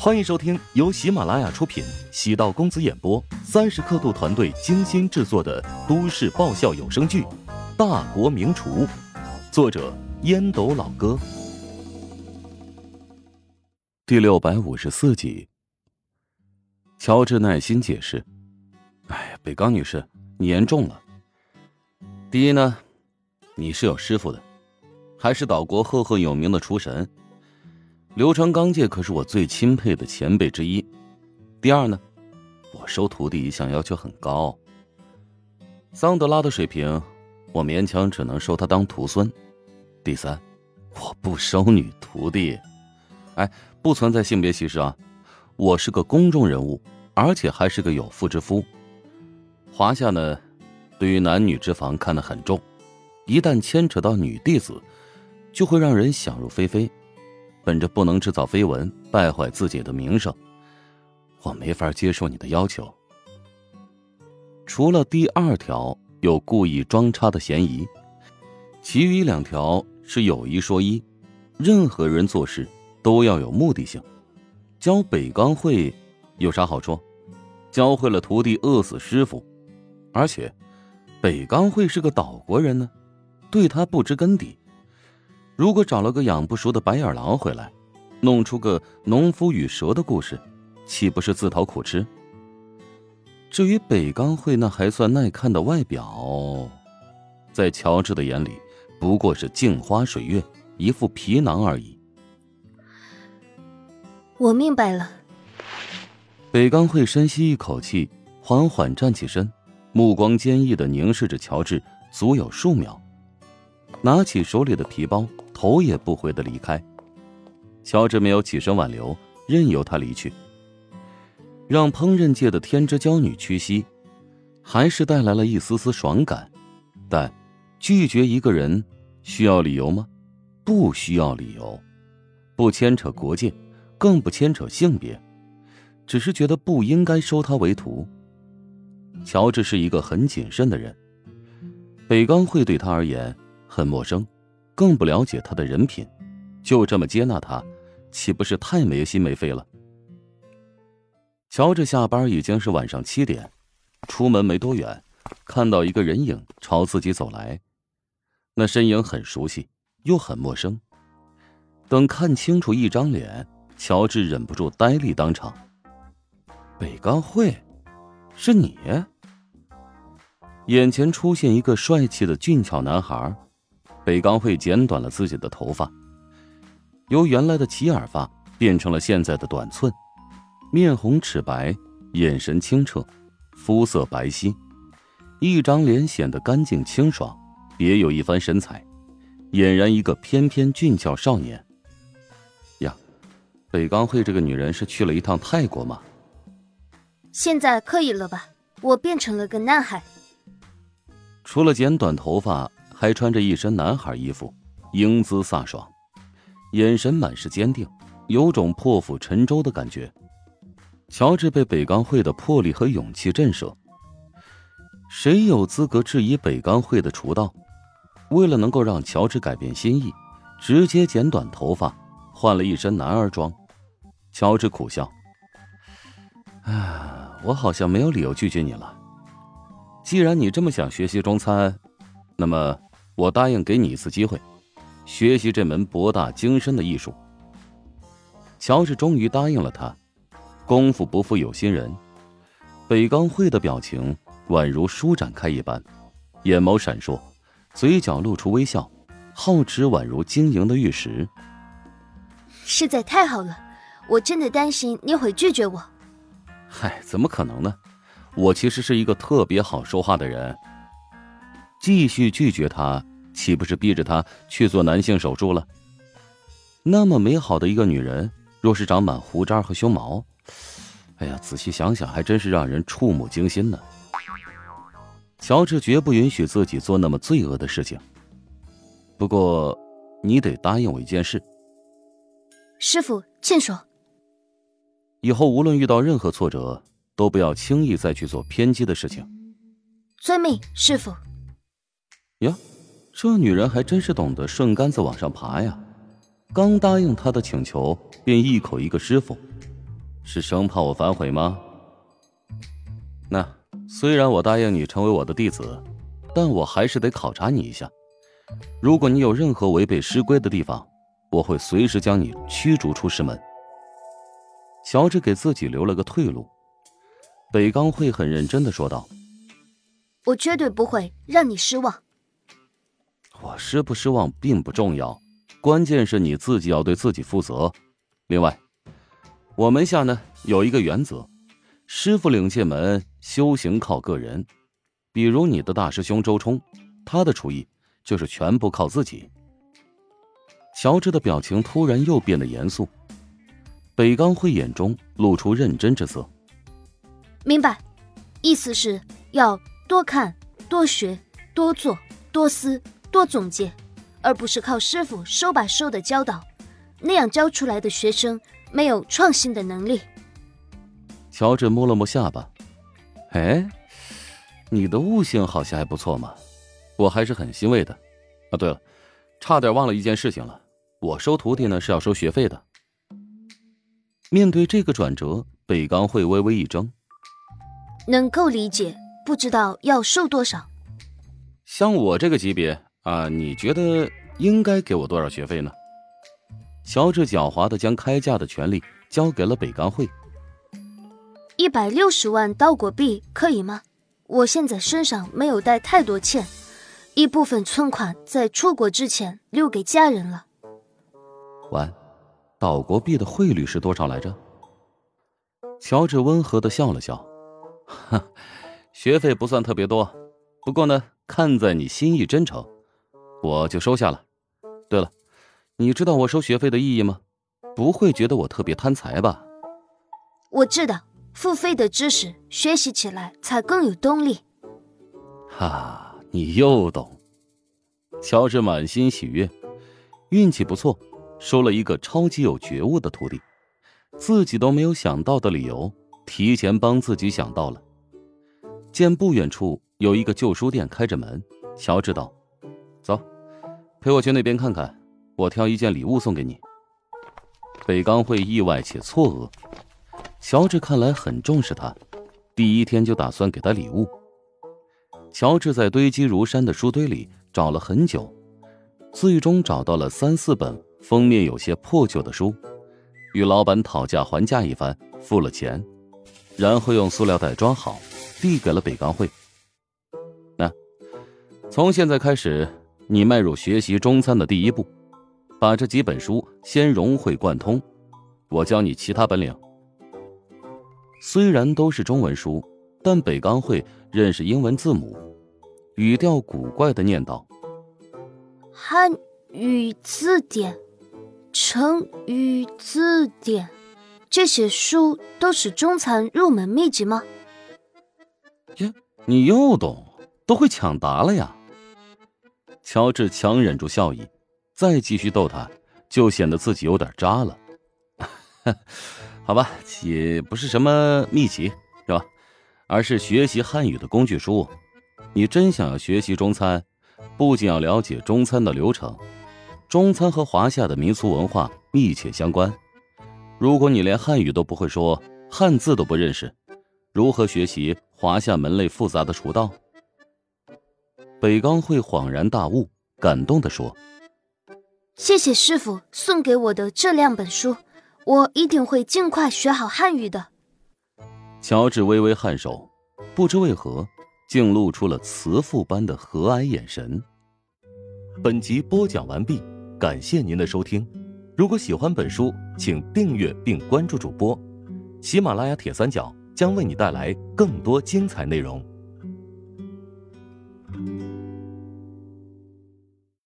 欢迎收听由喜马拉雅出品、喜道公子演播、三十刻度团队精心制作的都市爆笑有声剧《大国名厨》，作者烟斗老哥，第六百五十四集。乔治耐心解释：“哎，北刚女士，你言重了。第一呢，你是有师傅的，还是岛国赫赫有名的厨神。”流川刚界可是我最钦佩的前辈之一。第二呢，我收徒弟一向要求很高。桑德拉的水平，我勉强只能收他当徒孙。第三，我不收女徒弟。哎，不存在性别歧视啊！我是个公众人物，而且还是个有妇之夫。华夏呢，对于男女之防看得很重，一旦牵扯到女弟子，就会让人想入非非。本着不能制造绯闻、败坏自己的名声，我没法接受你的要求。除了第二条有故意装叉的嫌疑，其余两条是有一说一。任何人做事都要有目的性。教北钢会有啥好处？教会了徒弟饿死师傅，而且北钢会是个岛国人呢，对他不知根底。如果找了个养不熟的白眼狼回来，弄出个农夫与蛇的故事，岂不是自讨苦吃？至于北冈会那还算耐看的外表，在乔治的眼里，不过是镜花水月，一副皮囊而已。我明白了。北冈会深吸一口气，缓缓站起身，目光坚毅的凝视着乔治，足有数秒，拿起手里的皮包。头也不回的离开，乔治没有起身挽留，任由他离去。让烹饪界的天之娇女屈膝，还是带来了一丝丝爽感。但拒绝一个人需要理由吗？不需要理由，不牵扯国界，更不牵扯性别，只是觉得不应该收他为徒。乔治是一个很谨慎的人，北钢会对他而言很陌生。更不了解他的人品，就这么接纳他，岂不是太没心没肺了？乔治下班已经是晚上七点，出门没多远，看到一个人影朝自己走来，那身影很熟悉又很陌生。等看清楚一张脸，乔治忍不住呆立当场。北刚会，是你？眼前出现一个帅气的俊俏男孩。北刚会剪短了自己的头发，由原来的齐耳发变成了现在的短寸，面红齿白，眼神清澈，肤色白皙，一张脸显得干净清爽，别有一番神采，俨然一个翩翩俊俏少年。呀，北刚会这个女人是去了一趟泰国吗？现在可以了吧？我变成了个男孩。除了剪短头发。还穿着一身男孩衣服，英姿飒爽，眼神满是坚定，有种破釜沉舟的感觉。乔治被北钢会的魄力和勇气震慑。谁有资格质疑北钢会的厨道？为了能够让乔治改变心意，直接剪短头发，换了一身男儿装。乔治苦笑：“啊，我好像没有理由拒绝你了。既然你这么想学习中餐，那么……”我答应给你一次机会，学习这门博大精深的艺术。乔治终于答应了他。功夫不负有心人，北刚会的表情宛如舒展开一般，眼眸闪烁，嘴角露出微笑，皓齿宛如晶莹的玉石。实在太好了，我真的担心你会拒绝我。嗨，怎么可能呢？我其实是一个特别好说话的人。继续拒绝他。岂不是逼着他去做男性手术了？那么美好的一个女人，若是长满胡渣和胸毛，哎呀，仔细想想，还真是让人触目惊心呢。乔治绝不允许自己做那么罪恶的事情。不过，你得答应我一件事。师傅，请说。以后无论遇到任何挫折，都不要轻易再去做偏激的事情。遵命，师傅。呀。这女人还真是懂得顺杆子往上爬呀！刚答应他的请求，便一口一个师傅，是生怕我反悔吗？那虽然我答应你成为我的弟子，但我还是得考察你一下。如果你有任何违背师规的地方，我会随时将你驱逐出师门。乔治给自己留了个退路。北刚会很认真的说道：“我绝对不会让你失望。我失不失望并不重要，关键是你自己要对自己负责。另外，我门下呢有一个原则：师傅领进门，修行靠个人。比如你的大师兄周冲，他的厨艺就是全部靠自己。”乔治的表情突然又变得严肃，北刚辉眼中露出认真之色。明白，意思是要多看、多学、多做、多思、多总结，而不是靠师傅手把手的教导，那样教出来的学生没有创新的能力。乔治摸了摸下巴，哎，你的悟性好像还不错嘛，我还是很欣慰的。啊，对了，差点忘了一件事情了，我收徒弟呢是要收学费的。面对这个转折，北刚会微微一怔。能够理解，不知道要收多少。像我这个级别啊，你觉得应该给我多少学费呢？乔治狡猾的将开价的权利交给了北钢会。一百六十万刀果币可以吗？我现在身上没有带太多钱，一部分存款在出国之前留给家人了。完，岛国币的汇率是多少来着？乔治温和的笑了笑。哈，学费不算特别多，不过呢，看在你心意真诚，我就收下了。对了，你知道我收学费的意义吗？不会觉得我特别贪财吧？我知道，付费的知识学习起来才更有动力。哈，你又懂。乔治满心喜悦，运气不错，收了一个超级有觉悟的徒弟，自己都没有想到的理由。提前帮自己想到了。见不远处有一个旧书店开着门，乔治道：“走，陪我去那边看看，我挑一件礼物送给你。”北刚会意外且错愕，乔治看来很重视他，第一天就打算给他礼物。乔治在堆积如山的书堆里找了很久，最终找到了三四本封面有些破旧的书，与老板讨价还价一番，付了钱。然后用塑料袋装好，递给了北钢会。那，从现在开始，你迈入学习中餐的第一步，把这几本书先融会贯通。我教你其他本领。虽然都是中文书，但北刚会认识英文字母，语调古怪的念道：“汉语字典，成语字典。”这些书都是中餐入门秘籍吗？呀，你又懂，都会抢答了呀！乔治强忍住笑意，再继续逗他，就显得自己有点渣了。好吧，也不是什么秘籍，是吧？而是学习汉语的工具书。你真想要学习中餐，不仅要了解中餐的流程，中餐和华夏的民俗文化密切相关。如果你连汉语都不会说，汉字都不认识，如何学习华夏门类复杂的厨道？北刚会恍然大悟，感动地说：“谢谢师傅送给我的这两本书，我一定会尽快学好汉语的。”乔治微微颔首，不知为何，竟露出了慈父般的和蔼眼神。本集播讲完毕，感谢您的收听。如果喜欢本书，请订阅并关注主播。喜马拉雅铁三角将为你带来更多精彩内容。